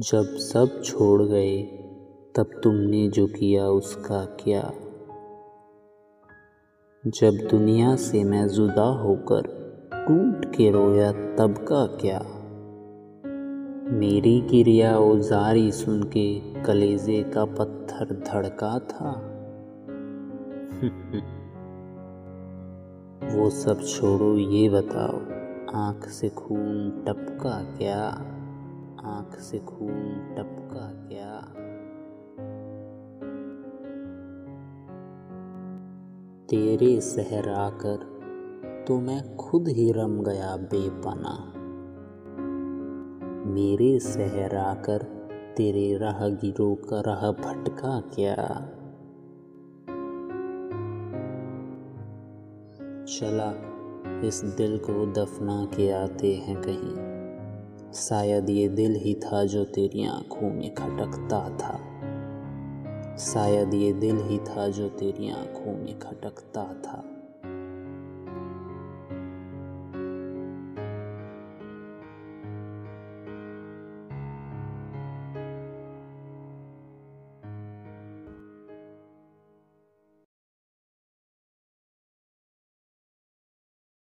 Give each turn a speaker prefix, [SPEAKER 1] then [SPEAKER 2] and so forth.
[SPEAKER 1] जब सब छोड़ गए, तब तुमने जो किया उसका क्या? जब दुनिया से मैं जुदा होकर टूट के रोया, तब का क्या? मेरी क्रिया औजारी सुन के कलेजे का पत्थर धड़का था। वो सब छोड़ो, ये बताओ, आँख से खून टपका क्या? आँख से खून टपका क्या तेरे शहर आकर तो मैं खुद ही रम गया बेपना। मेरे शहर आकर तेरे राहगीरों का राह भटका क्या चला, इस दिल को दफना के आते हैं कहीं। शायद ये दिल ही था जो तेरी आँखों में खटकता था। शायद ये दिल ही था जो तेरी आँखों में खटकता था।